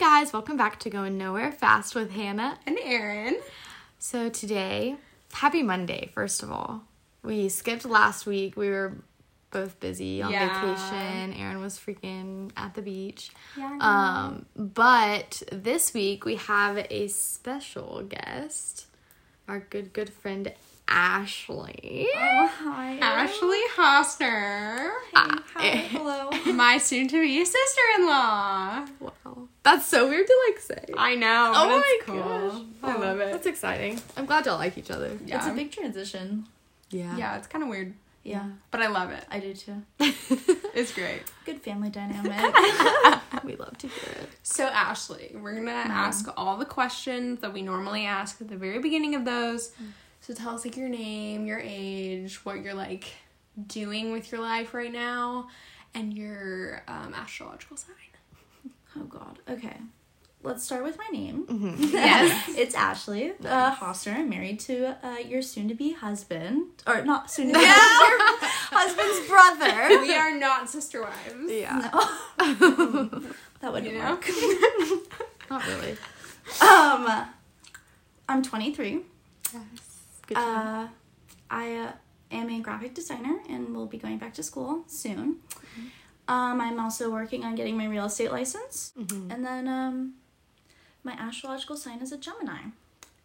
guys, welcome back to Going Nowhere Fast with Hannah. And Aaron. So today, happy Monday, first of all. We skipped last week. We were both busy on Yeah. vacation. Aaron was freaking at the beach. Yeah. Um, but this week we have a special guest, our good good friend Ashley. Oh, hi. Ashley Hostner. Ah, Hi. Hello. My soon to be sister in law. Wow, that's so weird to like say. I know. Oh but my it's cool. gosh. I love it. That's exciting. I'm glad y'all like each other. yeah. It's a big transition. Yeah. yeah, it's kind of weird, Yeah, but I love it. I do too. It's great. Good family dynamic. we love to hear it. So, Ashley, we're going to ask all the questions that we normally ask at the very beginning of those. So, tell us like your name, your age, what you're like doing with your life right now, and your um, astrological sign. oh God. Okay. Let's start with my name. Yes. it's Ashley uh, Hoster. I'm married to uh, your soon-to-be husband, or not soon-to-be your husband's brother. we are not sister wives. Yeah. That wouldn't You know? work. Not really. Um, I'm 23. Good to. Uh, I uh, am a graphic designer and will be going back to school soon. Um, I'm also working on getting my real estate license. And then um, my astrological sign is a Gemini.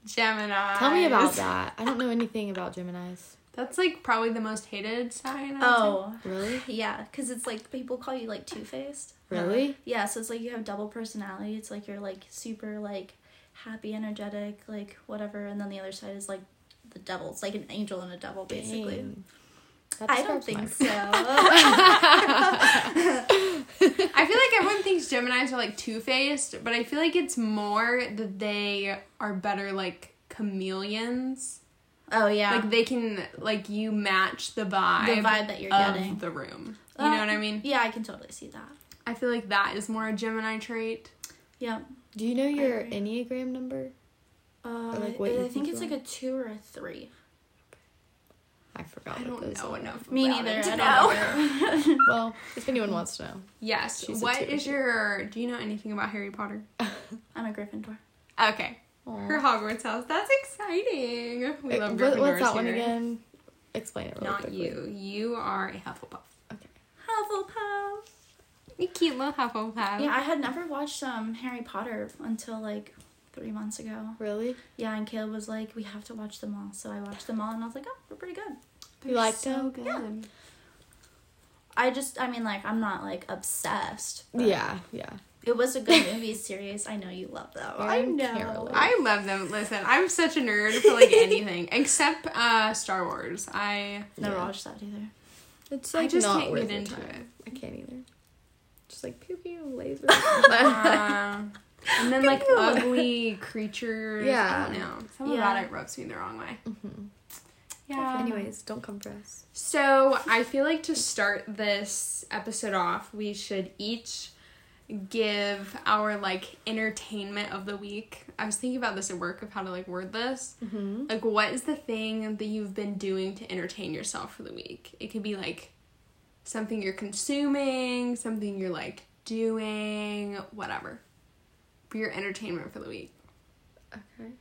Gemini. Tell me about that. I don't know anything about Geminis. That's like probably the most hated sign. I'd Oh, Really? yeah, because it's like people call you like two faced. Really? Yeah, so it's like you have double personality. It's like you're like super like happy, energetic, like whatever, and then the other side is like the devil. It's like an angel and a devil, basically. Dang. That I don't think mine. so. I feel like everyone thinks Geminis are like two faced, but I feel like it's more that they are better like chameleons. oh yeah, Like they can like you match the vibe, the vibe that you're of getting. the room. You Uh, know what I mean? Yeah, I can totally see that. I feel like that is more a Gemini trait. Yeah. Do you know your. Enneagram number? Uh, like, what I you think think it's you like a two or a three. I forgot I what don't those know are. enough. Me neither. to I know. don't know. Well, if anyone wants to know. Yes. She's a What two. is your? Do you know anything about Harry Potter? I'm a Gryffindor. Okay. Aw. Her Hogwarts house. That's exciting. We Eh, love Gryffindors What's that one again? Explain it really Not quickly. you. You are a Hufflepuff. Okay. Hufflepuff. You cute little Hufflepuff. Yeah, I had never watched um Harry Potter until like three months ago. Really? Yeah, and Caleb was like, "We have to watch them all." So I watched them all, and I was like, "Oh, we're pretty good." They're You liked so them? good. Yeah. I just, I mean, like, I'm not like obsessed. but Yeah, yeah. It was a good movie series. I know you love that. I know. Carroll. I love them. Listen, I'm such a nerd for like anything except uh Star Wars. I Never Yeah. watched that either. It's like I like just not can't worth get into time. it. I can't either. Just like pew pew laser. uh, and then like ugly creatures. Yeah. I don't know. Something Yeah. about it rubs me the wrong way. Mhm. Yeah. Anyways, don't come for us. So I feel like to start this episode off, we should each give our like entertainment of the week. I was thinking about this at work of how to like word this. Mm-hmm. Like, what is the thing that you've been doing to entertain yourself for the week? It could be like something you're consuming, something you're like doing, whatever. For your entertainment for the week. Okay.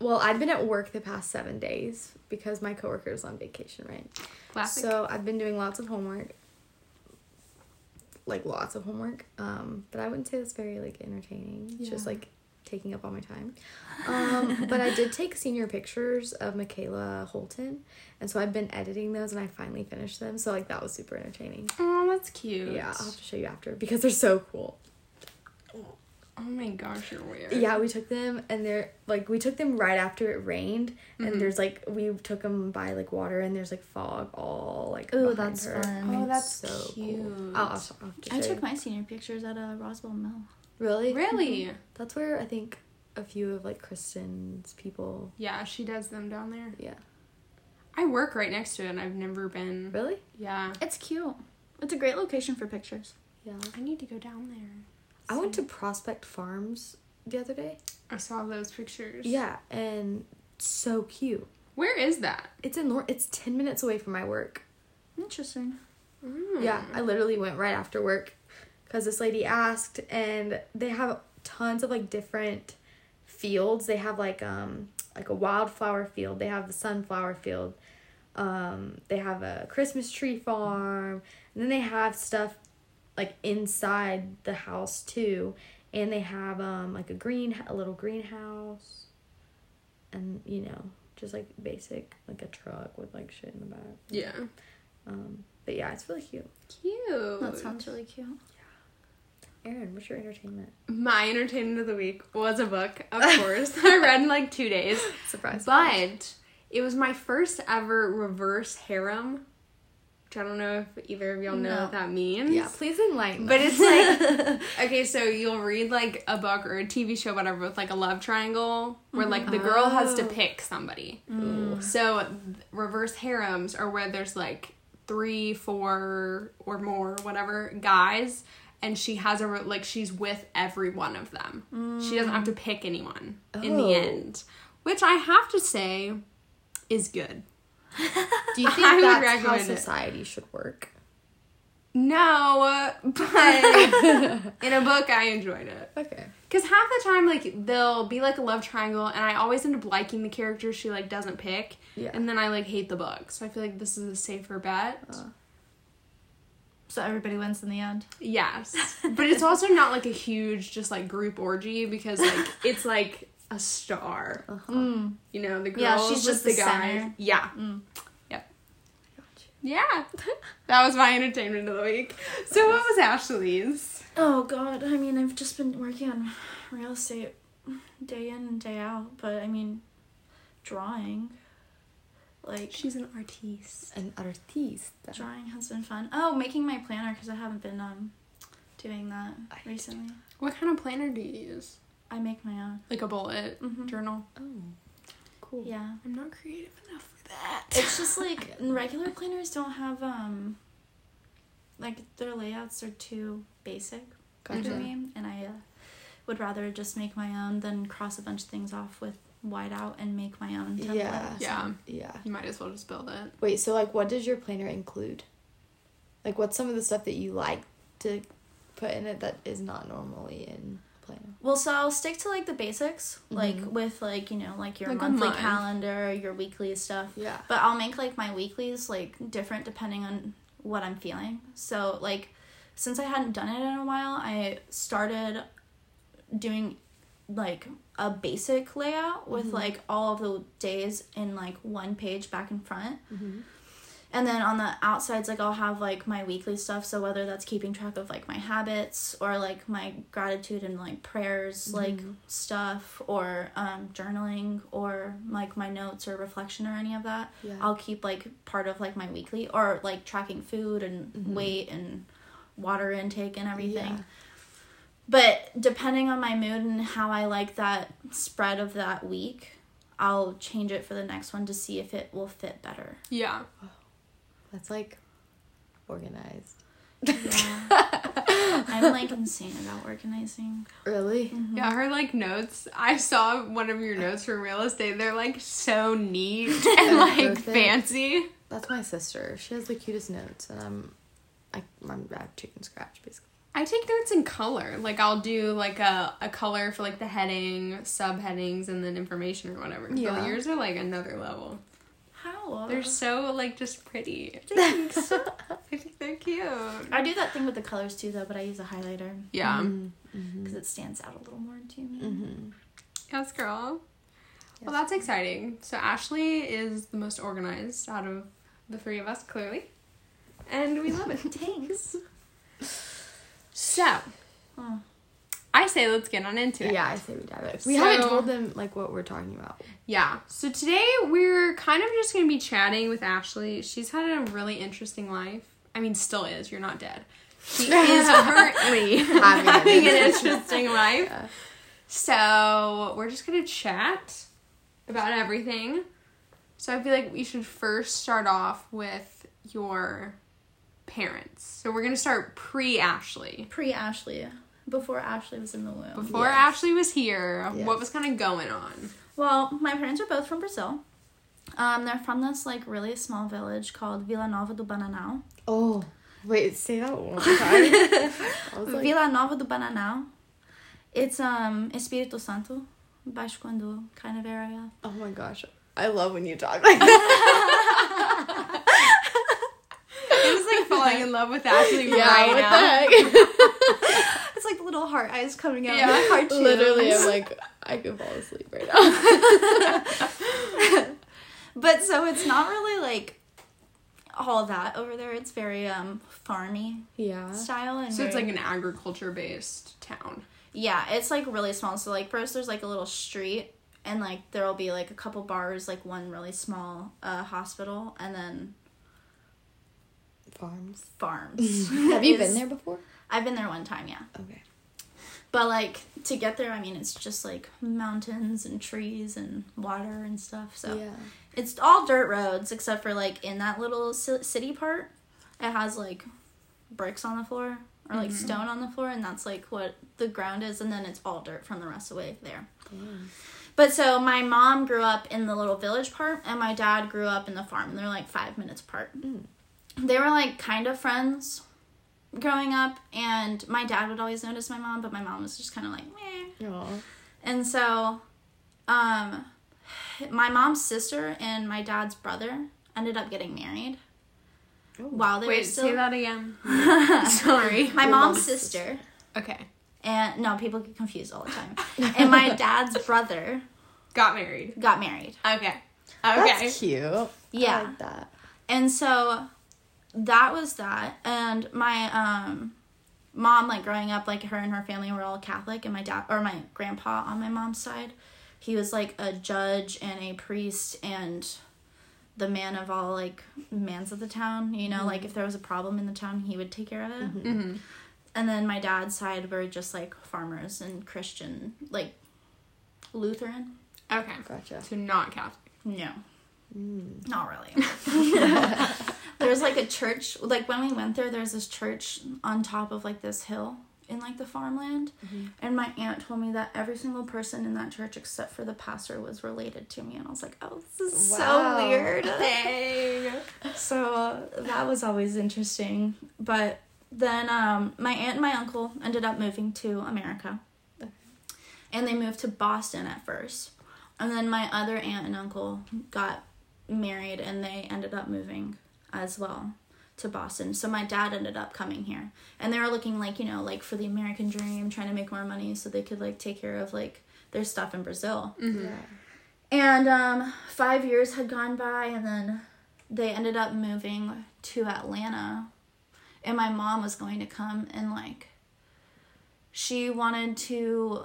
Well, I've been at work the past seven days because my coworker is on vacation, right? Classic. So I've been doing lots of homework, like lots of homework. Um, but I wouldn't say it's very like entertaining. It's just like taking up all my time. Um, but I did take senior pictures of Michaela Holton, and so I've been editing those, and I finally finished them. So like that was super entertaining. oh, that's cute. Yeah, I'll have to show you after because they're so cool. Oh my gosh, you're weird. Yeah, we took them and they're like we took them right after it rained Mhm. and there's like we took them by like water and there's like fog all like Ooh, behind that's her. fun. Oh, that's so cool. cute. I'll, I'll, I'll have to I took you. my senior pictures at uh, Roswell Mill. really Really? That's where I think a few of like Kristen's people. Yeah, she does them down there. Yeah. I work right next to it and I've never been. Really? Yeah. It's cute. It's a great location for pictures. Yeah. I need to go down there. I went to Prospect Farms the other day. I saw those pictures. Yeah, and so cute. Where is that? It's in Nor- it's 10 minutes away from my work. Interesting. Mm. Yeah, I literally went right after work because this lady asked, and they have tons of like different fields. They have like um like a wildflower field. They have the sunflower field. Um, they have a Christmas tree farm, and then they have stuff like inside the house too, and they have um like a green a little greenhouse, and you know just like basic like a truck with like shit in the back. Yeah. Um, but yeah, it's really cute. Cute. That sounds really cute. Yeah. Aaron, what's your entertainment? My entertainment of the week was a book, of course. I read in like two days. Surprise! But it was my first ever reverse harem. I don't know if either of y'all know No. what that means. yeah, please enlighten. But it's like okay, so you'll read like a book or a TV show, whatever, with like a love triangle where like the girl has to Oh. pick somebody. Ooh. So reverse harems are where there's like three, four, or more, whatever guys, and she has a like she's with every one of them. She doesn't have to mm. pick anyone in the Oh. end, which I have to say is good. Do you think that's how recommend it. society should work? No, but in a book I enjoyed it. Okay. Because half the time, like they'll be like a love triangle, and I always end up liking the character she like doesn't pick, Yeah. and then I like hate the book. So I feel like this is a safer bet. Uh. So everybody wins in the end. Yes, but it's also not like a huge just like group orgy because like it's like a star. Uh-huh. Mm. You know, the girls Yeah, she's with just the the guys. center. Yeah, Mm. yeah. that was my entertainment of the week. So what was Ashley's? Oh God, I mean, I've just been working on real estate day in and day out, but I mean, drawing, like She's an artiste. An artiste. drawing has been fun. Oh, making my planner because I haven't been um doing that I- recently. What kind of planner do you use? I make my own. Like a bullet Mhm. journal. Oh, cool. Yeah, I'm not creative enough for that. it's just like regular planners don't have um like their layouts are too basic Gotcha. for me, and I uh, would rather just make my own than cross a bunch of things off with whiteout and make my own template. Yeah. Yeah. Yeah. You might as well just build it. Wait, so like what does your planner include? Like what's some of the stuff that you like to put in it that is not normally in planner? Well, so I'll stick to like the basics, like Mhm. with like you know like your Like monthly month. calendar, your weekly stuff. Yeah. But I'll make like my weeklies like different depending on what I'm feeling. So like since I hadn't done it in a while, I started doing like a basic layout with Mhm. like all of the days in like one page back and front. Mm-hmm. And then on the outsides, like I'll have like my weekly stuff. So whether that's keeping track of like my habits or like my gratitude and like prayers, like Mhm. stuff, or um, journaling or like my notes or reflection or any of that, Yeah. I'll keep like part of like my weekly or like tracking food and Mhm. weight and water intake and everything. Yeah. But depending on my mood and how I like that spread of that week, I'll change it for the next one to see if it will fit better. Yeah. That's like organized. Yeah. I'm like insane about organizing. Really? Mhm. Yeah, her like notes. I saw one of your notes from real estate. They're like so neat and And like fancy. That's my sister. She has the cutest notes and I'm I I'm at chicken scratch basically. I take notes in color. Like I'll do like a, a color for like the heading, subheadings, and then information or whatever. Yeah. But yours are like another level. How? They're so like just pretty. Thanks. I think they're cute. I do that thing with the colors too, though, but I use a highlighter Yeah. Mm-hmm. because it stands out a little more to me. Mm-hmm. Yes, girl. Yes. Well, that's exciting. So Ashley is the most organized out of the three of us, clearly, and we love it. Thanks. So Oh. I say let's get on into it. Yeah, I say we dive it. We So- haven't told them like what we're talking about. Yeah. So today we're kind of just going to be chatting with Ashley. She's had a really interesting life. I mean, still is. You're not dead. She is currently Having an having an interesting interesting life. Yeah. So we're just going to chat about everything. So I feel like we should first start off with your parents. So we're going to start pre Ashley. Pre Ashley, before Ashley was in the womb. Before Yes. Ashley was here, Yes. what was kind of going on? Well, my parents are both from Brazil. Um, they're from this like really small village called Vila Nova do Bananal. Oh. Wait, say that one more time. Like, Vila Nova do Bananal. It's um Espírito Santo, Baixo Guandu kind of area. oh my gosh. I love when you talk like that. It was like falling in love with Ashley yeah, right what now. the heck? It's like little heart eyes coming out Yeah. of my cartoons. Literally, I'm like, I could fall asleep right now. But so it's not really like all that over there. It's very um farmy Yeah. style and So it's like an agriculture based town. yeah, it's like really small. So like first there's like a little street and like there'll be like a couple bars, like one really small uh hospital and then Farms. farms. Have you been there before? I've been there one time, yeah. Okay. But like to get there, I mean, it's just like mountains and trees and water and stuff. So Yeah. it's all dirt roads except for like in that little ci- city part, it has like bricks on the floor or like mm-hmm. stone on the floor, and that's like what the ground is, and then it's all dirt from the rest of the way there. But so my mom grew up in the little village part, and my dad grew up in the farm, and they're like five minutes apart. Mm. They were like kind of friends growing up, and my dad would always notice my mom, but my mom was just kind of like, meh. Aw. And so, um, my mom's sister and my dad's brother ended up getting married Oh. while they were Wait, still. say that again. Sorry. my Your mom's mom's sister, Okay. and no, people get confused all the time. and my dad's brother Got married. got married. Okay. Okay. That's cute. I Yeah. like that. And so that was that. And my um mom, like growing up, like her and her family were all Catholic, and my dad or my grandpa on my mom's side, he was like a judge and a priest and the man of all like mans of the town. You know, like if there was a problem in the town, he would take care of it. Mm-hmm. And then my dad's side were just like farmers and Christian, like Lutheran. Okay. Gotcha. So not Catholic. No. Mm. Not really. there's like a church, like when we went there, there's this church on top of like this hill in like the farmland. And my aunt told me that every single person in that church except for the pastor was related to me. And I was like, oh, this is Wow. so weird. Dang. So uh, that was always interesting. But then um, my aunt and my uncle ended up moving to America. And they moved to Boston at first. And then my other aunt and uncle got married and they ended up moving as well to Boston. So my dad ended up coming here. And they were looking like, you know, like for the American dream, trying to make more money so they could like take care of like their stuff in Brazil. Mm-hmm. Yeah. And um, five years had gone by, and then they ended up moving to Atlanta. And my mom was going to come and, like, she wanted to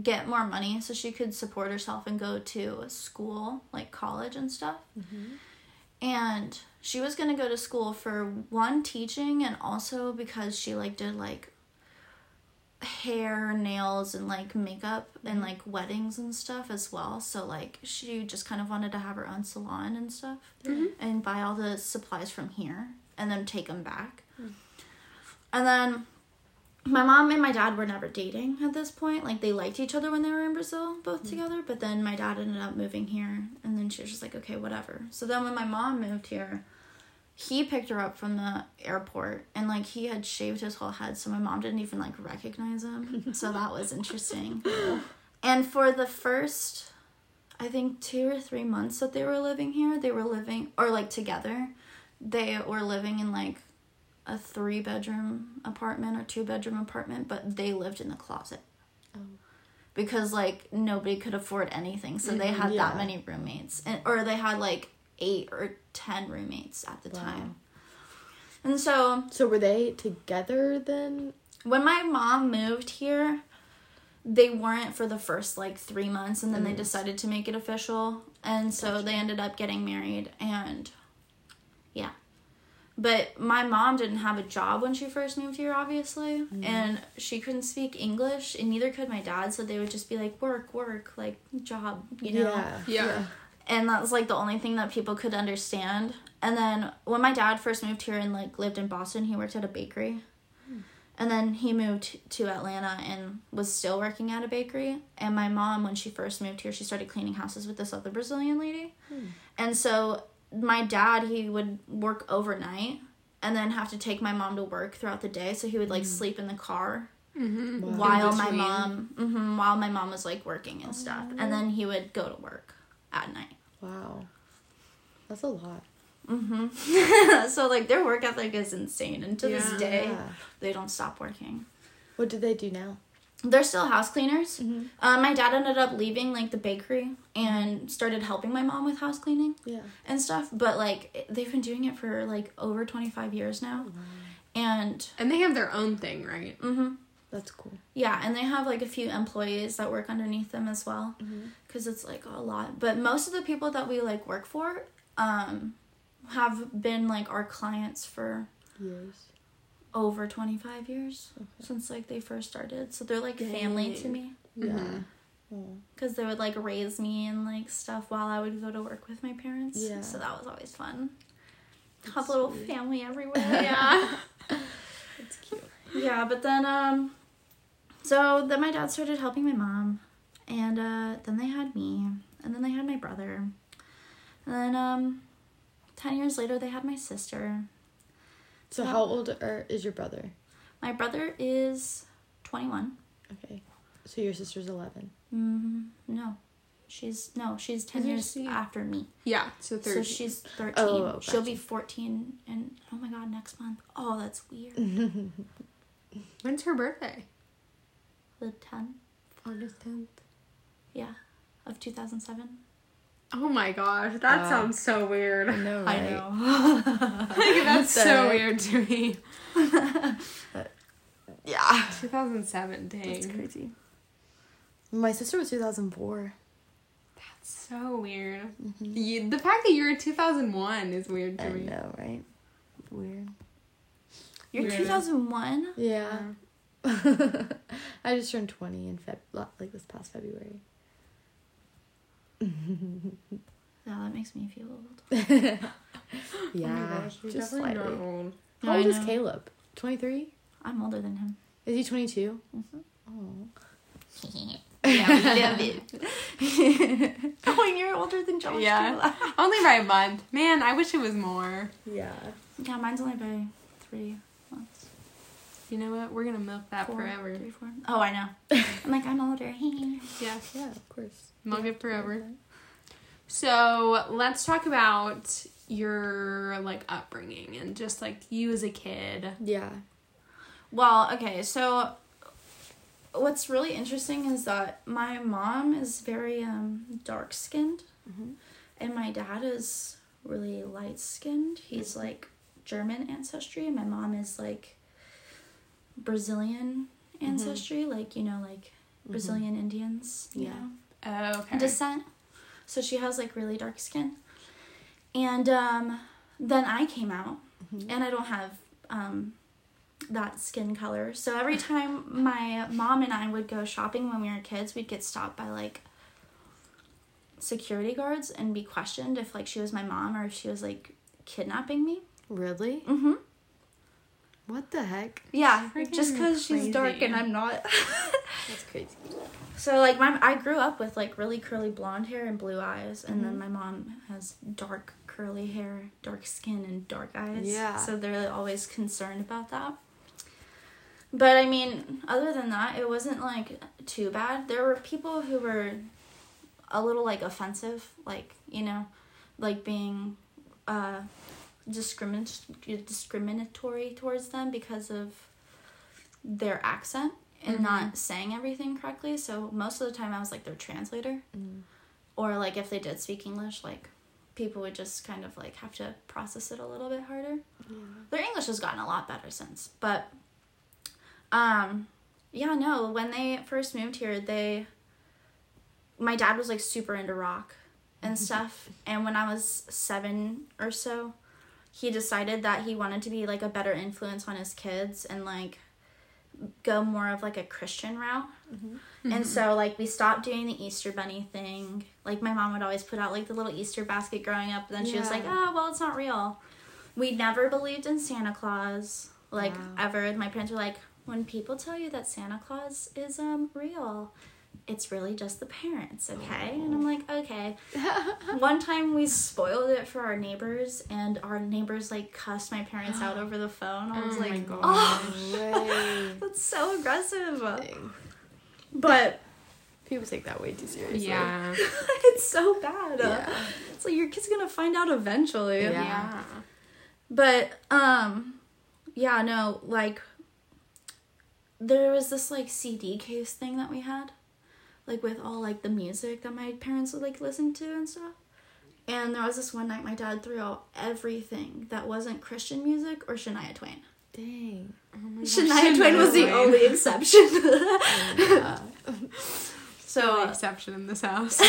get more money so she could support herself and go to school, like college and stuff. And she was going to go to school for one, teaching, and also because she, like, did, like, hair, nails, and like makeup and like weddings and stuff as well. So like she just kind of wanted to have her own salon and stuff mm-hmm. and buy all the supplies from here and then take them back. Hmm. And then my mom and my dad were never dating at this point. Like they liked each other when they were in Brazil, both mm. together. But then my dad ended up moving here, and then she was just like, okay, whatever. So then when my mom moved here, he picked her up from the airport and like he had shaved his whole head so my mom didn't even like recognize him so that was interesting and for the first i think two or three months that they were living here they were living or like together they were living in like a three bedroom apartment or two bedroom apartment but they lived in the closet Oh. because like nobody could afford anything so they Mhm, had yeah. that many roommates and or they had like eight or ten roommates at the Wow. time and so So were they together then? when my mom moved here they weren't for the first like three months and then they Mm. decided to make it official and so they ended up getting married and yeah but my mom didn't have a job when she first moved here obviously mm-hmm. and she couldn't speak english and neither could my dad so they would just be like work work like job you know Yeah. Yeah. and that was like the only thing that people could understand. And then when my dad first moved here and like lived in Boston, he worked at a bakery. Hmm. And then he moved to Atlanta and was still working at a bakery. And my mom, when she first moved here, she started cleaning houses with this other Brazilian lady. Hmm. And so my dad, he would work overnight and then have to take my mom to work throughout the day. So he would like sleep in the car Mm-hmm. Wow. while my between. mom, hmm while my mom was like working and stuff, and then he would go to work at night. Wow. That's a lot. Mm-hmm. so like their work ethic is insane, and to this day Yeah. they don't stop working. What do they do now? They're still house cleaners. Mm-hmm. Uh, my dad ended up leaving like the bakery and started helping my mom with house cleaning Yeah. and stuff. But like they've been doing it for like over twenty five years now, and And they have their own thing, right? hmm That's cool. yeah, and they have like a few employees that work underneath them as well, because it's like a lot. But most of the people that we like work for, um, have been like our clients for Years. Over 25 years since like they first started so they're like family to me Yeah. Mhm. Oh. because they would like raise me and like stuff while i would go to work with my parents Yeah. so that was always fun have a little sweet. family everywhere Yeah. That's cute. yeah but then um so then my dad started helping my mom and uh then they had me and then they had my brother and then um 10 years later they had my sister So Yeah. how old are, is your brother? my brother is 21 Okay. So your sister's 11. Mm, no, she's no, she's ten Did you years see- after me. Yeah. So So she's thirteen. Oh, She'll be fourteen, and oh my god, next month. Oh, that's weird. When's her birthday? the tenth, August tenth. yeah, of two thousand seven. Oh my gosh, that Wow. sounds so weird. I know, I right? know. Like, that's the so weird to me. Yeah. 2007, dang. That's crazy. My sister was 2004. That's so weird. Mm-hmm. You, the fact that you're 2001 is weird to I me. I know, right? Weird. You're Weird. two thousand one. Yeah. I just turned 20 in Feb like this past February. Yeah, that makes me feel old. yeah. oh gosh, just slightly. not old. How old is. Caleb? 23? I'm older than him. Is he 22? Mhm. Oh. yeah, we love it. oh, and you're older than Josh. Yeah. Only by a month. Man, I wish it was more. Yeah. yeah, mine's only by three months. You know what? We're gonna milk that Four, forever. three, four. Oh, I know. I'm like, I'm older. Yeah, Yeah, of course. It forever. So let's talk about your like upbringing and just like you as a kid. Yeah. Well, okay, so what's really interesting is that my mom is very um dark skinned Mhm. and my dad is really light skinned. He's like German ancestry and my mom is like Brazilian ancestry, like you know, like Brazilian Indians, you Yeah. know. Oh, okay. descent. So she has like really dark skin. And um, then I came out and I don't have um, that skin color. So every time my mom and I would go shopping when we were kids, we'd get stopped by like security guards and be questioned if like she was my mom or if she was like kidnapping me. Really? Mm-hmm. What the heck? Yeah, Freaking just because she's dark and I'm not. That's crazy. So like my I grew up with like really curly blonde hair and blue eyes, and then my mom has dark curly hair, dark skin, and dark eyes. Yeah. So they're always concerned about that. But I mean, other than that, it wasn't like too bad. There were people who were a little like offensive, like you know, like being uh, discrimin- discriminatory towards them because of their accent and not saying everything correctly. So most of the time, I was like their translator, Mm. or like if they did speak English, like people would just kind of like have to process it a little bit harder. Yeah. Their English has gotten a lot better since, but um, yeah, no. When they first moved here, they my dad was like super into rock and stuff, and when I was seven or so, he decided that he wanted to be like a better influence on his kids and like go more of like a Christian route. And so like we stopped doing the Easter bunny thing. Like my mom would always put out like the little Easter basket growing up, and then she was like. "Oh, well, it's not real." We never believed in Santa Claus, like Wow. ever. My parents were like, "When people tell you that Santa Claus is um real, it's really just the parents, okay? And I'm like, okay. One time we spoiled it for our neighbors, and our neighbors like cussed my parents out over the phone. I was Oh my like, gosh. oh, that's so aggressive. Dang. But People take that way too seriously. Yeah. it's so bad. Yeah. It's like your kid's gonna find out eventually. Yeah. Yeah. But um yeah, no, like there was this like CD case thing that we had. Like with all like the music that my parents would like listen to and stuff. And there was this one night my dad threw out everything that wasn't Christian music or Shania Twain. Dang. Oh my gosh, Shania Twain was the Twain. only exception. Yeah. so Only uh, exception in this house.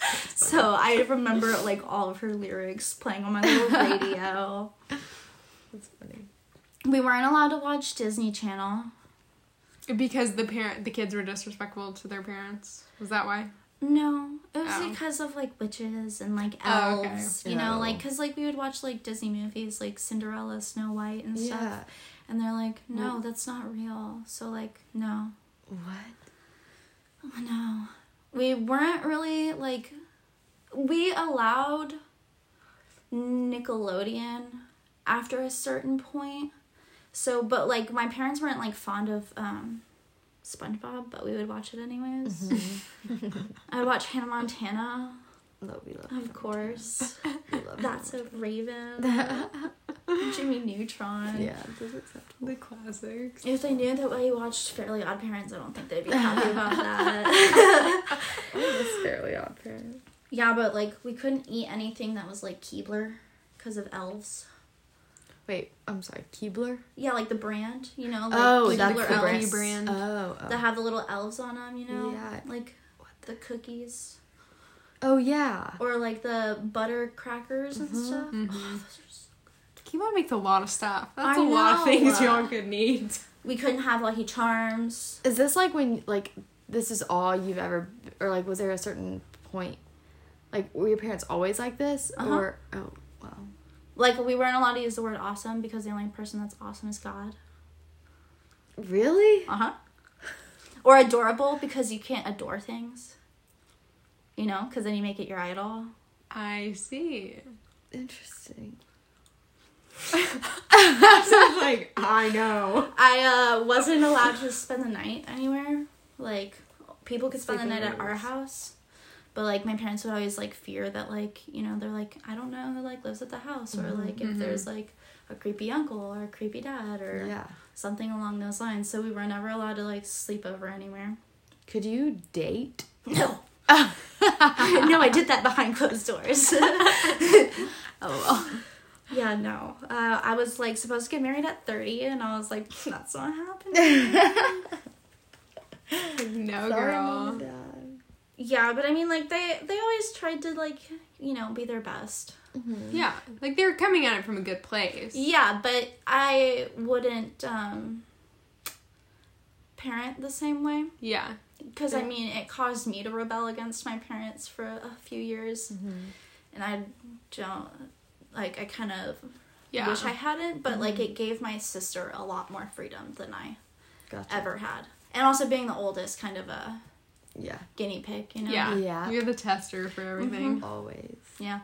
so I remember like all of her lyrics playing on my little radio. That's funny. We weren't allowed to watch Disney Channel. Because the parent, the kids were disrespectful to their parents. Was that why? No, it was Oh. because of like witches and like Oh, okay. elves. You know, like because like we would watch like Disney movies like Cinderella, Snow White, and stuff, Yeah. and they're like, no, Well- that's not real. So like, no, What? oh, no, we weren't really like, we allowed Nickelodeon after a certain point. So, but like my parents weren't like fond of um, SpongeBob, but we would watch it anyways. I'd watch Hannah Montana. No, we love Of course. We love That's a Raven. Jimmy Neutron. Yeah, that's acceptable. The classics. If they knew that we watched Fairly Odd Parents, I don't think they'd be happy about that. It's fairly odd parent. yeah, but like we couldn't eat anything that was like Keebler because of elves. Wait, I'm sorry. Keebler? Yeah, like the brand, you know, like Oh, Keebler that's the elves brand. brand. Oh, oh. that have the little elves on them, you know, Yeah. like the cookies oh yeah. or like the butter crackers and Mhm. stuff. Mhm. Oh, those are so- Keybon makes a lot of stuff. That's I a lot of know. things y'all could need. We couldn't have Lucky Charms. Is this like when like this is all you've ever or like was there a certain point like were your parents always like this Uh-huh. or oh wow. Like we weren't allowed to use the word awesome because the only person that's awesome is God. Really? Uh huh. Or adorable because you can't adore things. You know, because then you make it your idol. I see. Interesting. Sounds like I know. I uh, wasn't allowed to spend the night anywhere. Like people could spend the night at our Sleepovers. house, but like my parents would always like fear that like you know they're like I don't know who like lives at the house or Mhm. like if Mhm. there's like a creepy uncle or a creepy dad or Yeah. something along those lines. So we were never allowed to like sleep over anywhere. Could you date? No. no, I did that behind closed doors. Oh well. Yeah, no. Uh, I was like supposed to get married at 30, and I was like, that's not happening. No, Sorry, girl. Mom and Dad. yeah, but I mean, like, they, they always tried to, like, you know, be their best. Mhm. Yeah, like they were coming at it from a good place. Yeah, but I wouldn't um, parent the same way. Yeah. Because, I mean, it caused me to rebel against my parents for a few years. Mhm. And I don't, like, I kind of Yeah. wish I hadn't, but, like, Mhm. it gave my sister a lot more freedom than I Gotcha. ever had. And also being the oldest, kind of a Yeah. guinea pig, you know? Yeah. Yeah. You're the tester for everything. Mm-hmm. Always. Yeah.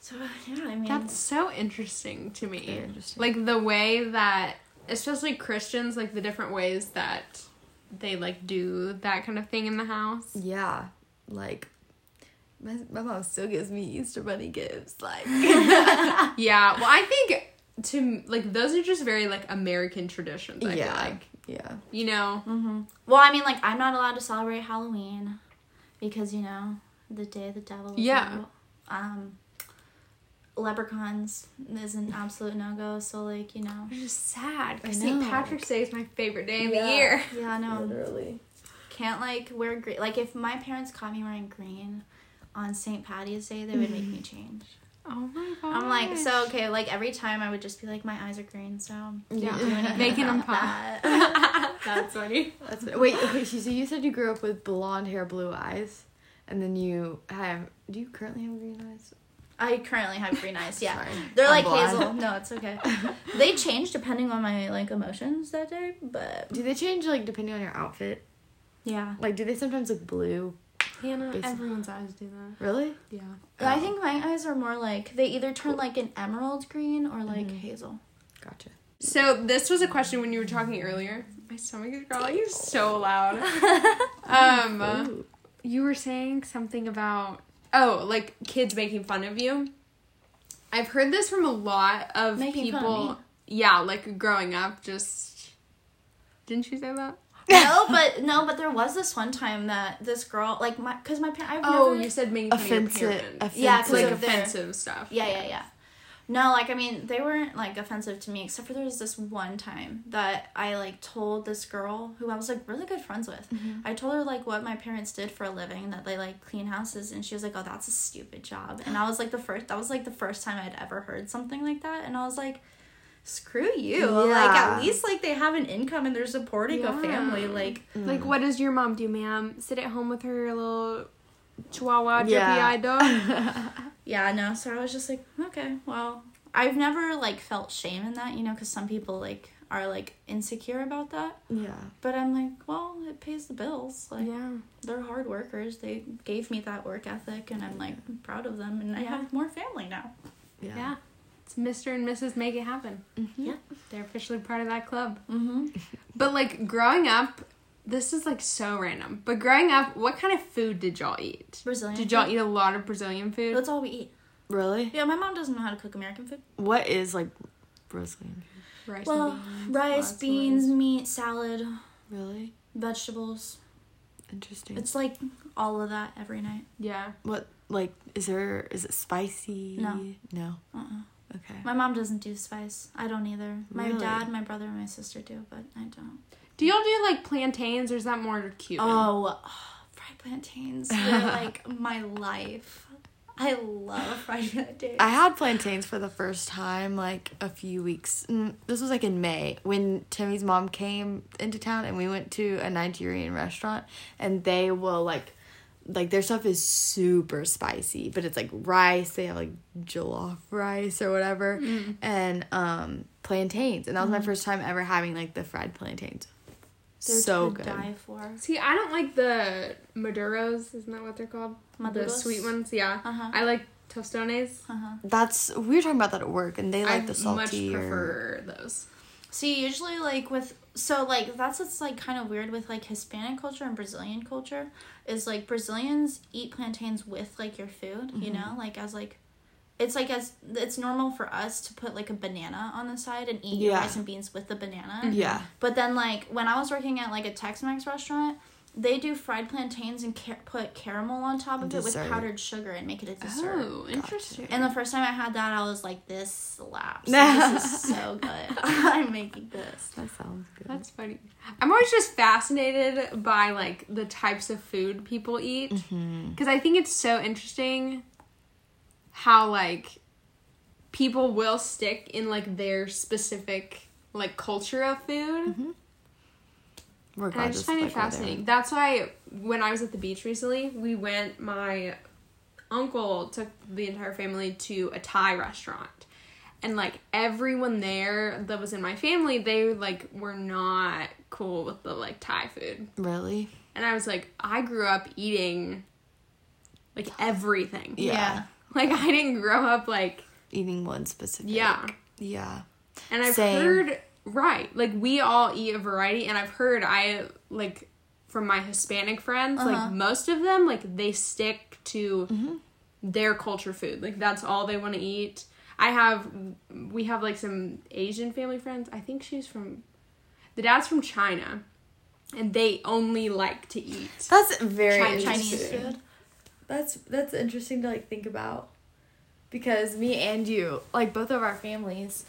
So, yeah, I mean, That's so interesting to Very me. interesting. Like the way that, especially Christians, like the different ways that they like do that kind of thing in the house. Yeah. Like my, my mom still gives me Easter bunny gifts. Like Yeah. Well, I think to like those are just very like American traditions. I yeah. feel like yeah. you know. hmm well, I mean, like, I'm not allowed to celebrate Halloween because, you know, the day of the devil. Yeah. evil. Um, leprechauns is an absolute no go. So, like, you know. It's just sad I because St. Patrick's Day is my favorite day of Yeah. the year. Yeah, no. Literally. Can't, like, wear green. Like, if my parents caught me wearing green on St. Patty's Day, they would make me change. Oh my god. I'm like, so, okay, like, every time I would just be like, my eyes are green, so. Yeah. do anything Making them pop. that. That's funny. That's wait. Okay, so you said you grew up with blonde hair, blue eyes, and then you have. Do you currently have green eyes? I currently have green eyes, yeah. Sorry. They're I'm like blonde. hazel. No, it's okay. they change depending on my like emotions that day, but Do they change like depending on your outfit? Yeah. Like, do they sometimes look blue? Hannah, It's- everyone's eyes do that. Really? Yeah. I Oh. think my eyes are more like they either turn like an emerald green or like Mm-hmm. hazel. Gotcha. So this was a question when you were talking earlier. My stomach is growling You're so loud. Um, Ooh. you were saying something about oh, like kids making fun of you. I've heard this from a lot of Making fun of people. me? Yeah, like growing up, just didn't you say that? No, but no, but there was this one time that this girl like my because my parents. Oh, never. you said making Offensive. your parents. offensive. Yeah, 'cause like of their- offensive stuff. Yeah, yeah, yeah. No, like I mean, they weren't like offensive to me, except for there was this one time that I like told this girl who I was like really good friends with. Mm-hmm. I told her like what my parents did for a living, that they like clean houses, and she was like, "Oh, that's a stupid job." And I was like the first. That was like the first time I'd ever heard something like that, and I was like. Screw you! Like at least like they have an income and they're supporting a family. Yeah. Like mm. Like, what does your mom do, ma'am? Sit at home with her little chihuahua drippy Yeah. eyed dog? Yeah, no. So I was just like, okay, well, I've never like felt shame in that, you know, because some people like are like insecure about that. Yeah. But I'm like, well, it pays the bills. Like yeah. they're hard workers. They gave me that work ethic, and I'm like proud of them. And I have more family now. Yeah. Yeah. It's Mr. and Mrs. Make It Happen. Yeah. They're officially part of that club. Mm-hmm. But like growing up, this is like so random. But growing up, what kind of food did y'all eat? Brazilian. Did y'all food. eat a lot of Brazilian food? That's all we eat. Really? Yeah, my mom doesn't know how to cook American food. What is like Brazilian? Rice well, and beans. rice, beans, rice. meat, salad, Really? vegetables. Interesting. It's like all of that every night. Yeah. what like is there is it spicy? No. No. Uh-uh. Okay. My mom doesn't do spice. I don't either. My Really? dad, my brother, and my sister do, but I don't. Do y'all do like plantains or is that more Cuban? Oh, fried plantains. They're like my life. I love fried plantains. I had plantains for the first time like a few weeks. mm, This was like in May when Timmy's mom came into town and we went to a Nigerian restaurant and they will like like their stuff is super spicy, but it's like rice. They have like jollof rice or whatever, and um plantains. And that was my first time ever having like the fried plantains. They're so to good. die for. See, I don't like the Maduros. Isn't that what they're called? The Maduros? sweet ones. Yeah. Uh-huh. I like tostones. Uh-huh. That's we were talking about that at work, and they like I the salty much or prefer those. See, usually like with so like that's what's like kind of weird with like Hispanic culture and Brazilian culture is like Brazilians eat plantains with like your food, you mm-hmm. know, like as like it's like as it's normal for us to put like a banana on the side and eat Yeah. rice and beans with the banana. yeah. But then, like, when I was working at, like, a Tex-Mex restaurant, they do fried plantains and ca- put caramel on top of it with powdered sugar and make it a dessert. Oh, interesting. And the first time I had that, I was like, this slaps. this is so good. I'm making this. That sounds good. That's funny. I'm always just fascinated by like the types of food people eat mm-hmm. because I think it's so interesting how like people will stick in like their specific like culture of food. Mm-hmm. And I just find it like, where they're- fascinating. That's why when I was at the beach recently, we went. My uncle took the entire family to a Thai restaurant, and like everyone there that was in my family, they like were not cool with the like Thai food. Really? And I was like, I grew up eating like everything. Yeah. Like I didn't grow up like Eating one specific. yeah. Yeah. And I've Same. heard right, like we all eat a variety, and I've heard I like from my Hispanic friends, Uh-huh. like most of them, like they stick to Mm-hmm. their culture food, like that's all they want to eat. I have, we have like some Asian family friends. I think she's from, the dad's from China, and they only like to eat. That's very Chinese Chinese interesting. food. That's that's interesting to like think about. Because me and you, like both of our families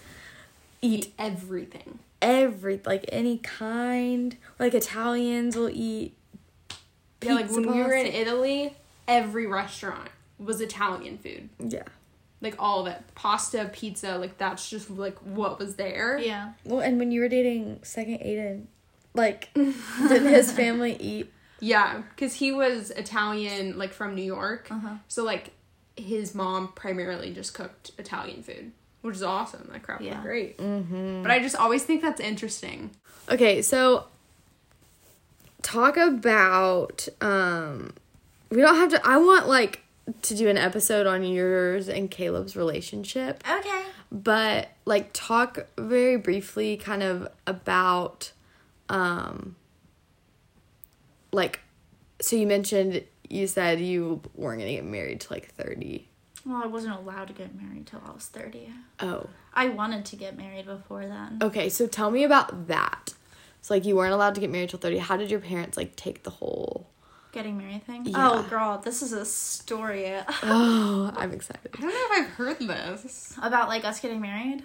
eat Eat everything. every like any kind. Like Italians will eat Yeah, like when we were in. Italy, every restaurant was Italian food. Yeah. like all of it pasta pizza like that's just like what was there Yeah. Well, and when you were dating second Aiden, like didn't his family eat yeah because he was italian like from new york Uh-huh. so like his mom primarily just cooked italian food which is awesome that crap Yeah. was great mm-hmm. but i just always think that's interesting Okay, so talk about um we don't have to I want like to do an episode on yours and Caleb's relationship, Okay. but like talk very briefly kind of about um like so you mentioned you said you weren't going to get married to like 30. Well, I wasn't allowed to get married till I was 30. Oh. I wanted to get married before then. Okay, so tell me about that. So like you weren't allowed to get married till 30. How did your parents like take the whole Getting married thing? Yeah. Oh, girl, this is a story Oh, I'm excited. I don't know if I've heard this. about like us getting married.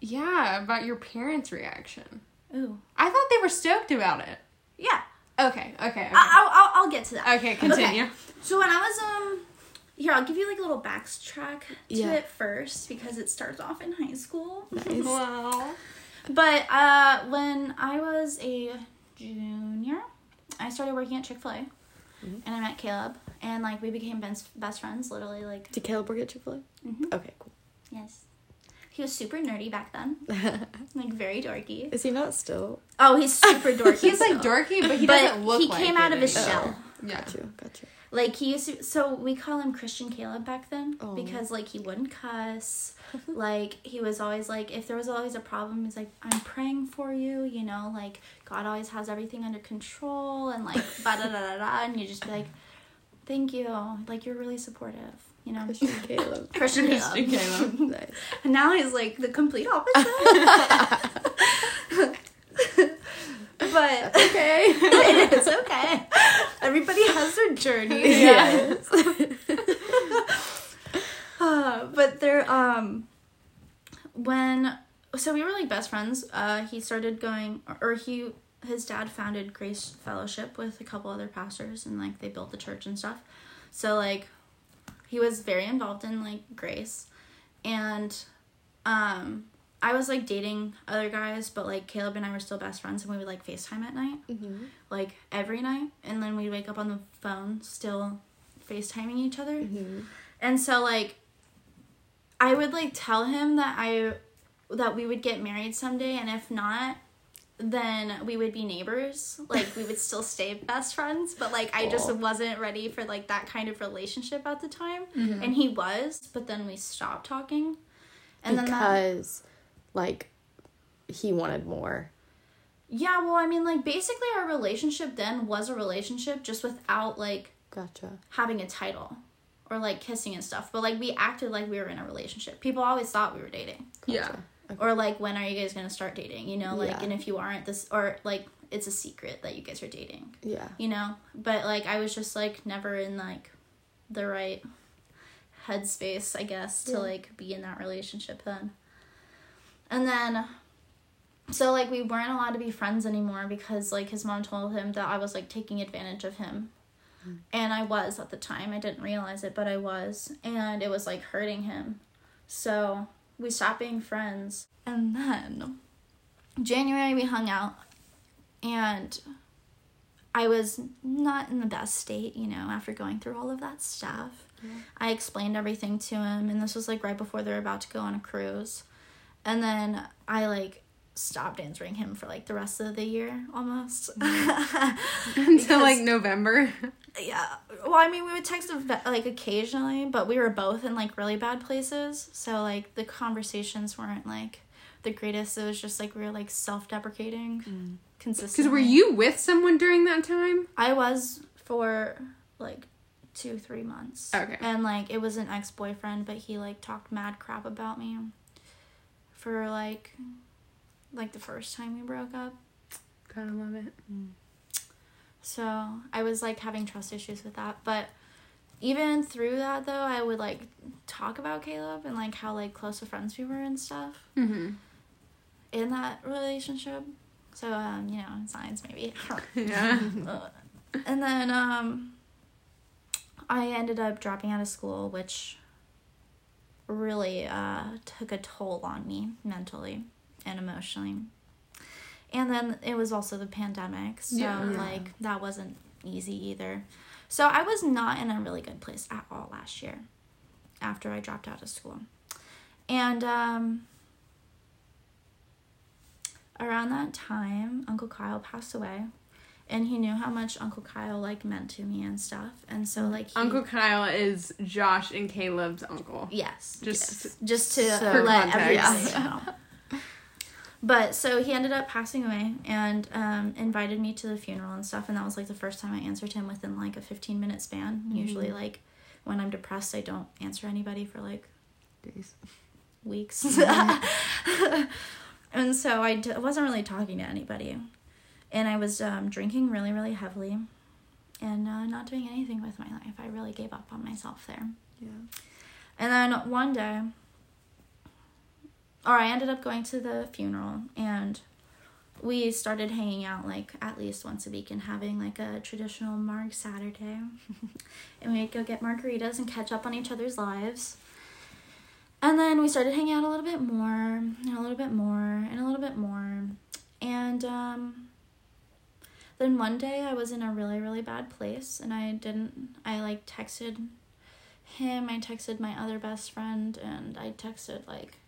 Yeah, about your parents' reaction. Ooh. I thought they were stoked about it. Yeah. Okay, okay, okay. I- I'll, I'll, I'll get to that. okay, continue. So when I was um here, I'll give you like a little backtrack to Yeah. it first because it starts off in high school. Nice. Wow. But uh when I was a junior, I started working at Chick-fil-A. And I met Caleb and like we became best best friends literally like Did Caleb work at Chick-fil-A? Mhm. Okay, cool. yes. He was super nerdy back then. Like very dorky. Is he not still? Oh, he's super dorky. He's like dorky, but he but doesn't look he like came out of his anymore. shell. Yeah. Got you, got you. Like he used to, so we call him Christian Caleb back then Oh. because like he wouldn't cuss. like he was always like if there was always a problem, he's like I'm praying for you. You know, like God always has everything under control and like da da da da and you just be like, thank you, like you're really supportive. You know, Christian Caleb. Christian Christian Caleb. Caleb. nice. And now he's like the complete opposite. But Okay. it's okay. Everybody has their journey. yes. Uh, but there, um, when so we were like best friends. Uh, he started going, or he his dad founded Grace Fellowship with a couple other pastors, and like they built the church and stuff. So like, he was very involved in like Grace, and um, I was like dating other guys, but like Caleb and I were still best friends, and we would like Facetime at night, Mhm. like every night, and then we'd wake up on the phone still FaceTiming each other. Mhm. And so like I would like tell him that I that we would get married someday and if not then we would be neighbors. Like we would still stay best friends, but like I just wasn't ready for like that kind of relationship at the time. And he was, but then we stopped talking. And then that, because like he wanted more. yeah, well, I mean like basically our relationship then was a relationship just without like Gotcha. having a title or like kissing and stuff. But like we acted like we were in a relationship. People always thought we were dating. Yeah. Gotcha. Or like when are you guys gonna start dating? You know, like Yeah. and if you aren't this or like it's a secret that you guys are dating. Yeah. You know? But like I was just like never in like the right headspace, I guess, to Yeah. like be in that relationship then. And then so like we weren't allowed to be friends anymore because like his mom told him that I was like taking advantage of him. Hmm. And I was at the time. I didn't realize it, but I was. And it was like hurting him. So we stopped being friends. And then January we hung out and I was not in the best state, you know, after going through all of that stuff. I explained everything to him and this was like right before they were about to go on a cruise. And then I like stopped answering him for like the rest of the year almost. Mm. Until like November. yeah. Well, I mean, we would text like occasionally, but we were both in like really bad places. So like the conversations weren't like the greatest. It was just like we were like self-deprecating mm. consistently. Because were you with someone during that time? I was for like two, three months. Okay. And like it was an ex boyfriend, but he like talked mad crap about me for like like the first time we broke up. Gotta love it. So I was like having trust issues with that. But even through that though, I would like talk about Caleb and like how like close of friends we were and stuff Mm-hmm. in that relationship. So um, you know, signs maybe. Yeah. And then um I ended up dropping out of school, which really uh took a toll on me mentally and emotionally. And then it was also the pandemic, so Yeah. like that wasn't easy either. So I was not in a really good place at all last year after I dropped out of school. And um around that time, Uncle Kyle passed away and he knew how much Uncle Kyle like meant to me and stuff. And so like he, Uncle Kyle is Josh and Caleb's uncle. yes, Just yes. just to So- let everybody know. But so he ended up passing away and um, invited me to the funeral and stuff, and that was like the first time I answered him within like a fifteen minute span. Usually, like when I'm depressed, I don't answer anybody for like Days. weeks. and so I d- wasn't really talking to anybody. And I was um, drinking really, really heavily and uh, not doing anything with my life. I really gave up on myself there. Yeah. And then one day, or I ended up going to the funeral and we started hanging out like at least once a week and having like a traditional Marg Saturday. and we'd go get margaritas and catch up on each other's lives. And then we started hanging out a little bit more, and a little bit more, and a little bit more. And um, then one day I was in a really, really bad place, and I didn't, I like texted him, I texted my other best friend, and I texted like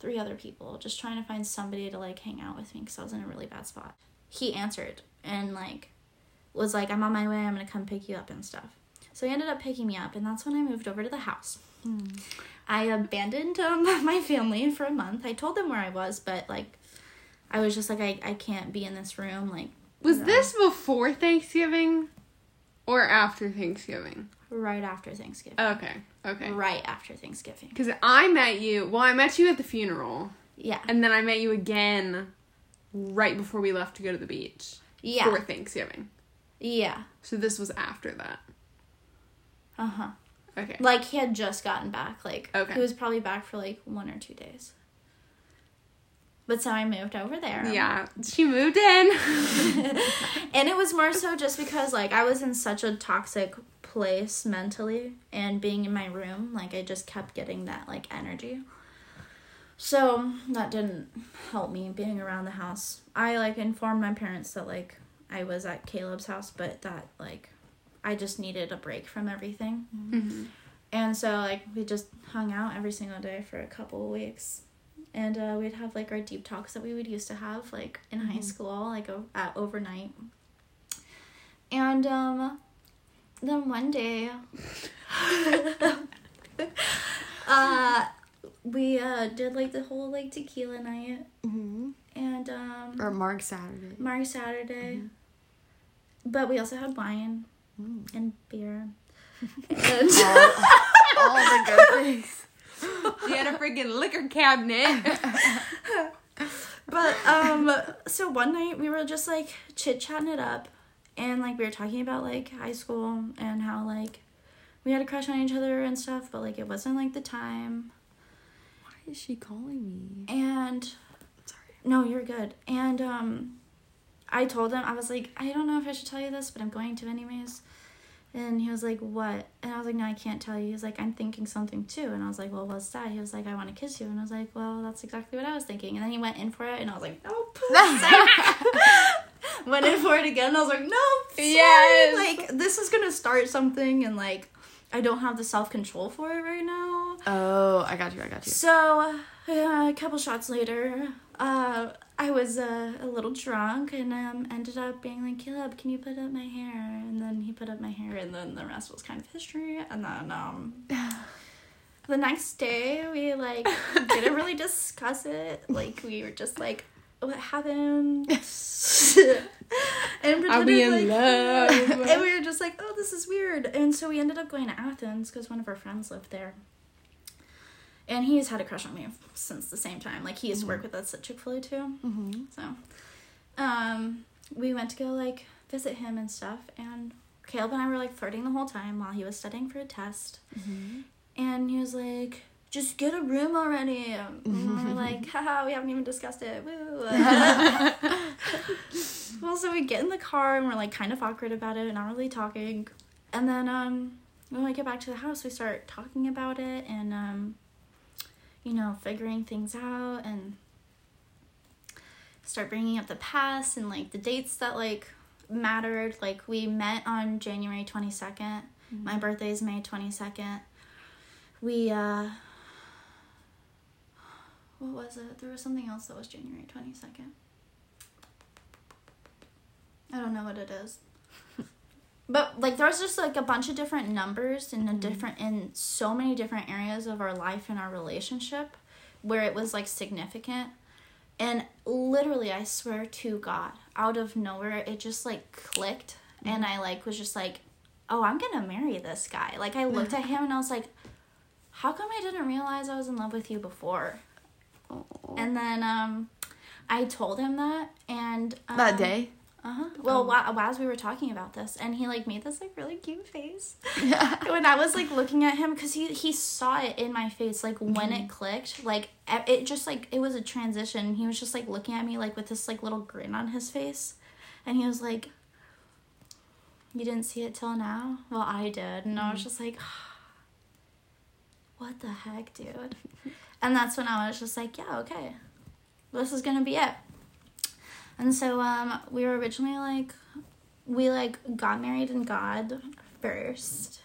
three other people just trying to find somebody to like hang out with me because I was in a really bad spot. He answered and like was like, I'm on my way, I'm gonna come pick you up and stuff. So he ended up picking me up, and that's when I moved over to the house. I abandoned um, my family for a month. I told them where I was, but like, I was just like, I, I can't be in this room. Like, Was No. this before Thanksgiving or after Thanksgiving? right after Thanksgiving. Okay, okay. Right after Thanksgiving. Because I met you, well, I met you at the funeral, Yeah. and then I met you again right before we left to go to the beach Yeah. for Thanksgiving. Yeah. So this was after that. Uh huh. Okay. Like he had just gotten back. Like Okay. he was probably back for like one or two days. But so I moved over there. Yeah, she moved in. and it was more so just because like I was in such a toxic place mentally and being in my room, like I just kept getting that like energy. So that didn't help me being around the house. I like informed my parents that like I was at Caleb's house, but that like I just needed a break from everything. Mhm. And so like we just hung out every single day for a couple of weeks. And uh, we'd have like our deep talks that we would used to have like in high school, like o- at overnight. And um, then one day, uh, we uh, did like the whole like tequila night Mm-hmm. and um, Or Marg Saturday. Marg Saturday. But we also had wine Mm. and beer. and all, all the good things. She had a freaking liquor cabinet. But um so one night we were just like chit chatting it up and like we were talking about like high school and how like we had a crush on each other and stuff, but like it wasn't like the time. Why is she calling me? And Sorry. no, you're good. And um I told him I was like, I don't know if I should tell you this, but I'm going to anyways. And he was like, What? And I was like, No, I can't tell you. He's like, I'm thinking something too. And I was like, Well, what's that? He was like, I want to kiss you. And I was like, Well, that's exactly what I was thinking. And then he went in for it, and I was like, Nope. went in for it again. And I was like, Nope. sorry." Yes. Like this is gonna start something, and like I don't have the self control for it right now. Oh, I got you. I got you. So, uh, a couple shots later, uh, I was uh, a little drunk and um, ended up being like, Caleb, can you put up my hair? And then he put up my hair, and then the rest was kind of history. And then um, the next day, we like didn't really discuss it. Like, we were just like, what happened? and Are we pretended, in like- love? and we were just like, oh, this is weird. And so we ended up going to Athens because one of our friends lived there. And he's had a crush on me since the same time. Like he used to work with us at Chick Fil A too. Mm-hmm. So, um, we went to go like visit him and stuff. And Caleb and I were like flirting the whole time while he was studying for a test. Mm-hmm. And he was like, "Just get a room already." And we we're like, "Haha, we haven't even discussed it." Woo. well, so we get in the car and we're like kind of awkward about it, not really talking. And then um, when we get back to the house, we start talking about it and um, you know, figuring things out and start bringing up the past and like the dates that like mattered. Like we met on January twenty My birthday is May twenty second. We uh, what was it? There was something else that was January twenty second. I don't know what it is. But like there's just like a bunch of different numbers in a different in so many different areas of our life and our relationship where it was like significant. And literally I swear to God, out of nowhere it just like clicked and I like was just like, "Oh, I'm going to marry this guy." Like I looked at him and I was like, "How come I didn't realize I was in love with you before?" And then um I told him that and um, that day. Uh-huh. Well, um, wh- as we were talking about this, and he like made this like really cute face yeah. when I was like looking at him because he he saw it in my face like when it mm-hmm. clicked like it just like it was a transition. He was just like looking at me like with this like little grin on his face, and he was like, "You didn't see it till now." Well, I did, and I was mm-hmm. just like, "What the heck, dude?" and that's when I was just like, "Yeah, okay, this is gonna be it." And so um we were originally like we like got married in God first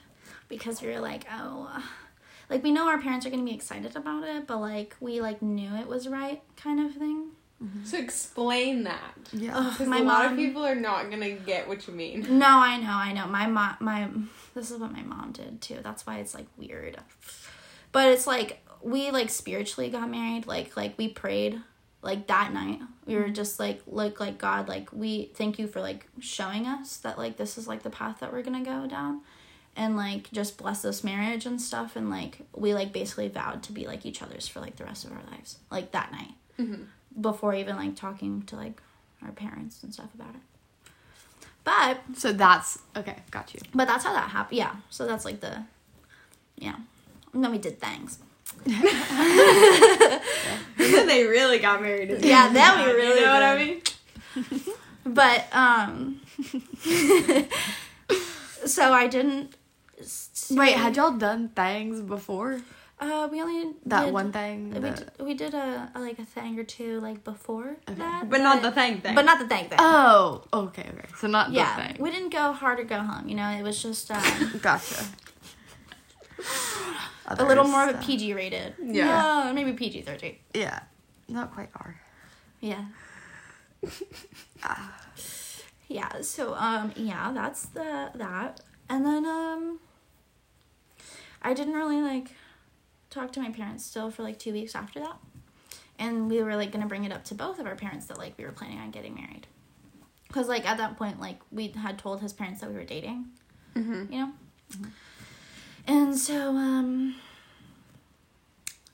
because we were like, oh like we know our parents are going to be excited about it, but like we like knew it was right kind of thing. So explain that. Yeah. Because my a lot of mom people are not gonna get what you mean. No, I know, I know. My mom my this is what my mom did too. That's why it's like weird. But it's like we like spiritually got married, like like we prayed like that night. We were just like look like God, like we thank you for like showing us that like this is like the path that we're gonna go down. And like just bless this marriage and stuff and like we like basically vowed to be like each other's for like the rest of our lives. Like that night. Mm-hmm. Before even like talking to like our parents and stuff about it. But So that's okay. Got you. but that's how that happened. Yeah. So that's like the, yeah. And then we did things. they really got married. in Yeah, then we really You know what I mean? But um. so I didn't. s- Wait, had y'all done things before Uh, we only that did- one thing? We, that- d- we did a, a like a thing or two like before that, But not the thing thing. but not the thing thing. oh, okay, okay. So not yeah, the thing. we didn't go hard or go home. You know, it was just um, Gotcha. A little more of a PG rated. Yeah. no, maybe PG thirteen. Yeah, not quite R. Yeah. yeah, so um yeah, that's the that. And then um I didn't really like talk to my parents still for like 2 weeks after that. And we were like going to bring it up to both of our parents that like we were planning on getting married. Cuz like at that point like we had told his parents that we were dating. Mhm. You know? And so um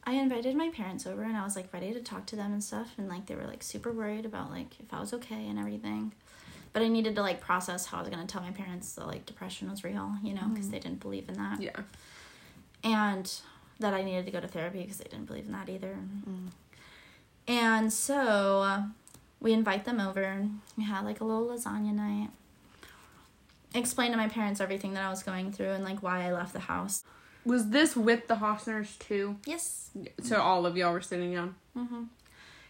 I invited my parents over and I was like ready to talk to them and stuff and like they were like super worried about like if I was okay and everything. But I needed to like process how I was going to tell my parents that like depression was real, you know, because they didn't believe in that. Yeah. And that I needed to go to therapy because they didn't believe in that either. And so uh, we invite them over and we had like a little lasagna night. Explained to my parents everything that I was going through and like why I left the house. Was this with the Hosners too? Yes. So all of y'all were sitting down. Mm-hmm.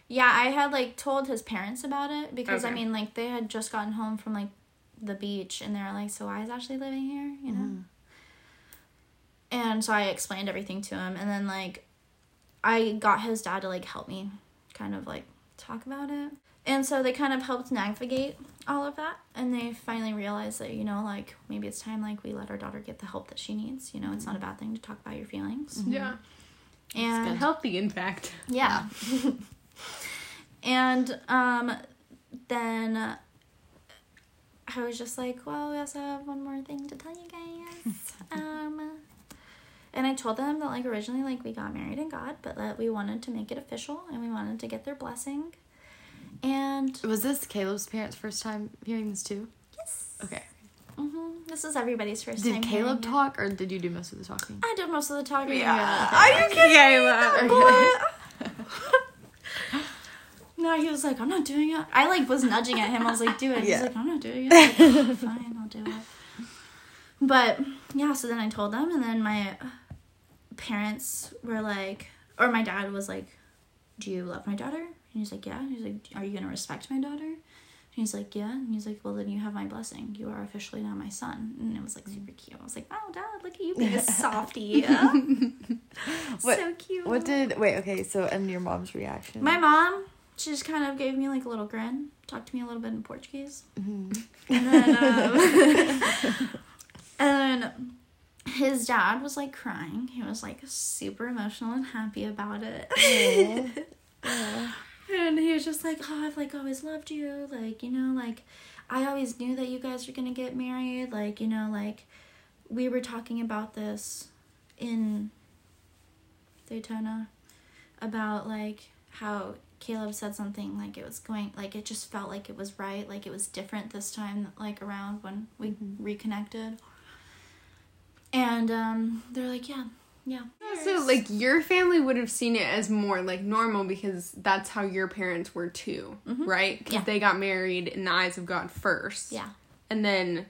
Yeah, I had like told his parents about it because I mean, like they had just gotten home from like the beach and they were like, "So why is Ashley living here?" You know. And so I explained everything to him, and then like, I got his dad to like help me, kind of like talk about it, and so they kind of helped navigate all of that, and they finally realized that you know like maybe it's time like we let our daughter get the help that she needs. You know, it's not a bad thing to talk about your feelings, Yeah. and Healthy, in fact. yeah. and um then uh, I was just like, well, we also have one more thing to tell you guys. um and I told them that like originally like we got married in God, but that we wanted to make it official and we wanted to get their blessing. And Was this Caleb's parents' first time hearing this too? yes. Okay. hmm This is everybody's first Did time. Did Caleb hearing it. talk or did you do most of the talking? I did most of the talking. Yeah. Are you kidding Yeah, me? Boy? no, he was like, I'm not doing it. I like was nudging at him. I was like, do it. He's like, I'm not doing it. Like, "Oh, Fine, I'll do it. But yeah, so then I told them, and then my parents were like, or my dad was like, Do you love my daughter? And he's like, Yeah. And he's like, Are you gonna respect my daughter? And he's like, Yeah. And he's like, Well, then you have my blessing. You are officially now my son. And it was like super cute. I was like, Oh, dad, look at you being a softie. What- so cute. What did wait? Okay, so and your mom's reaction? My mom, she just kind of gave me like a little grin, talked to me a little bit in Portuguese, and then um, and then his dad was like crying. He was like super emotional and happy about it. And he was just like, "Oh, I've like always loved you. Like you know, like I always knew that you guys were gonna get married. Like you know, like we were talking about this in Daytona about like how Caleb said something like it was going like it just felt like it was right, like it was different this time like around when we reconnected. And um they're like, yeah, yeah. So like your family would have seen it as more like normal because that's how your parents were too, mm-hmm. right? Because Yeah. they got married in the eyes of God first. Yeah. And then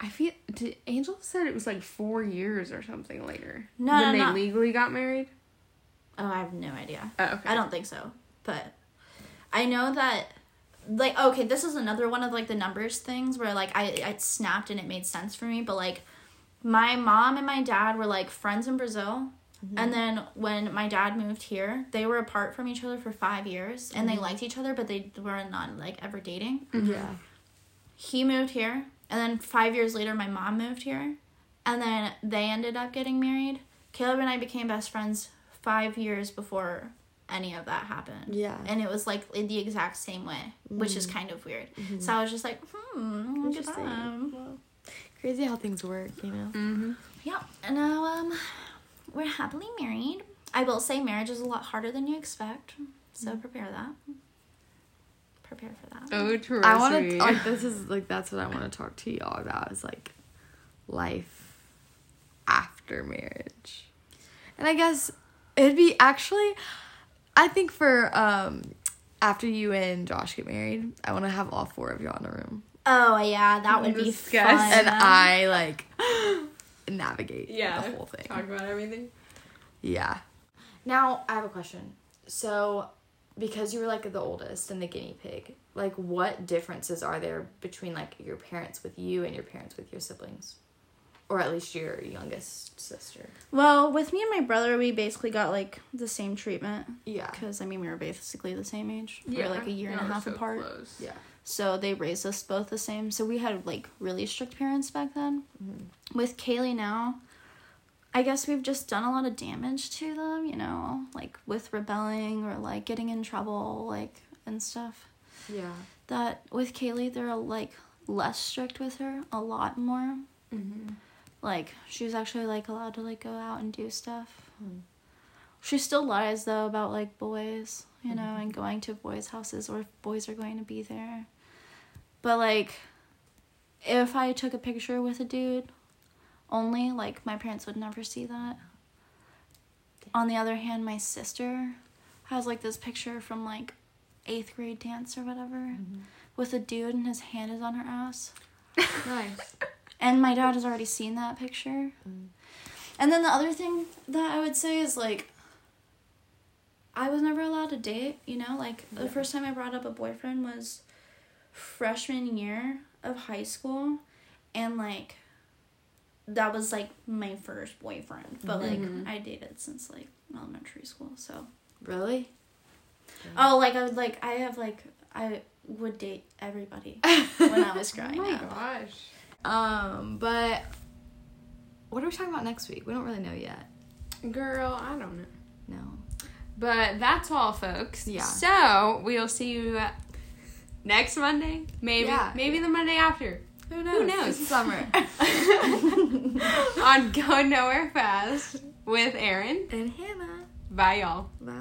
I feel did Angel said it was like four years or something later. No, when no, they no. legally got married. Oh, I have no idea. Oh, okay. I don't think so. But I know that like okay, this is another one of like the numbers things where like I I snapped and it made sense for me, but like my mom and my dad were like friends in Brazil. Mm-hmm. And then when my dad moved here, they were apart from each other for 5 years and they mm-hmm. liked each other but they were not like ever dating. Mm-hmm. Yeah. He moved here and then 5 years later my mom moved here and then they ended up getting married. Caleb and I became best friends 5 years before any of that happened Yeah. and it was like in the exact same way, which is kind of weird. So I was just like, hmm, look at Interesting. Them. Well, crazy how things work, you know? Mm-hmm. Yeah, and now um, we're happily married. I will say marriage is a lot harder than you expect, so prepare that. Prepare for that. Oh, true. I want to like this is like that's what I want to talk to y'all about is like life after marriage. And I guess it'd be actually I think for um after you and Josh get married, I want to have all four of y'all in a room Oh yeah, that would be Discuss. fun. and I like navigate yeah. the whole thing. Talk about everything. Yeah. Now I have a question. So, because you were like the oldest and the guinea pig, like what differences are there between like your parents with you and your parents with your siblings, or at least your youngest sister? Well, with me and my brother, we basically got like the same treatment Yeah. because I mean we were basically the same age. Yeah. we were like a year and a half so apart. close. Yeah. So they raised us both the same. So we had like really strict parents back then. Mm-hmm. With Kaylee now, I guess we've just done a lot of damage to them, you know, like with rebelling or like getting in trouble, like and stuff. Yeah. That with Kaylee, they're like less strict with her, a lot more. Mm-hmm. Like she was actually like allowed to like go out and do stuff. Hmm. She still lies though about like boys, you know, and going to boys' houses or if boys are going to be there. But like if I took a picture with a dude only, like my parents would never see that. On the other hand, my sister has like this picture from like eighth grade dance or whatever with a dude and his hand is on her ass. Nice. And my dad has already seen that picture. Mm. And then the other thing that I would say is like, I was never allowed to date, you know? Like, the first time I brought up a boyfriend was freshman year of high school. And like, that was like my first boyfriend. But Mhm. like, I dated since like elementary school, so. Really? Oh, like, I would like, I have like, I would date everybody when I was growing Oh growing my up. gosh. Um, but what are we talking about next week? We don't really know yet. Girl, I don't know. No. But that's all, folks. Yeah. So we'll see you next Monday. Maybe. Yeah. Maybe the Monday after. Who knows? knows? It's summer. On Going Nowhere Fast with Aaron. and Hannah. Bye, y'all. Bye.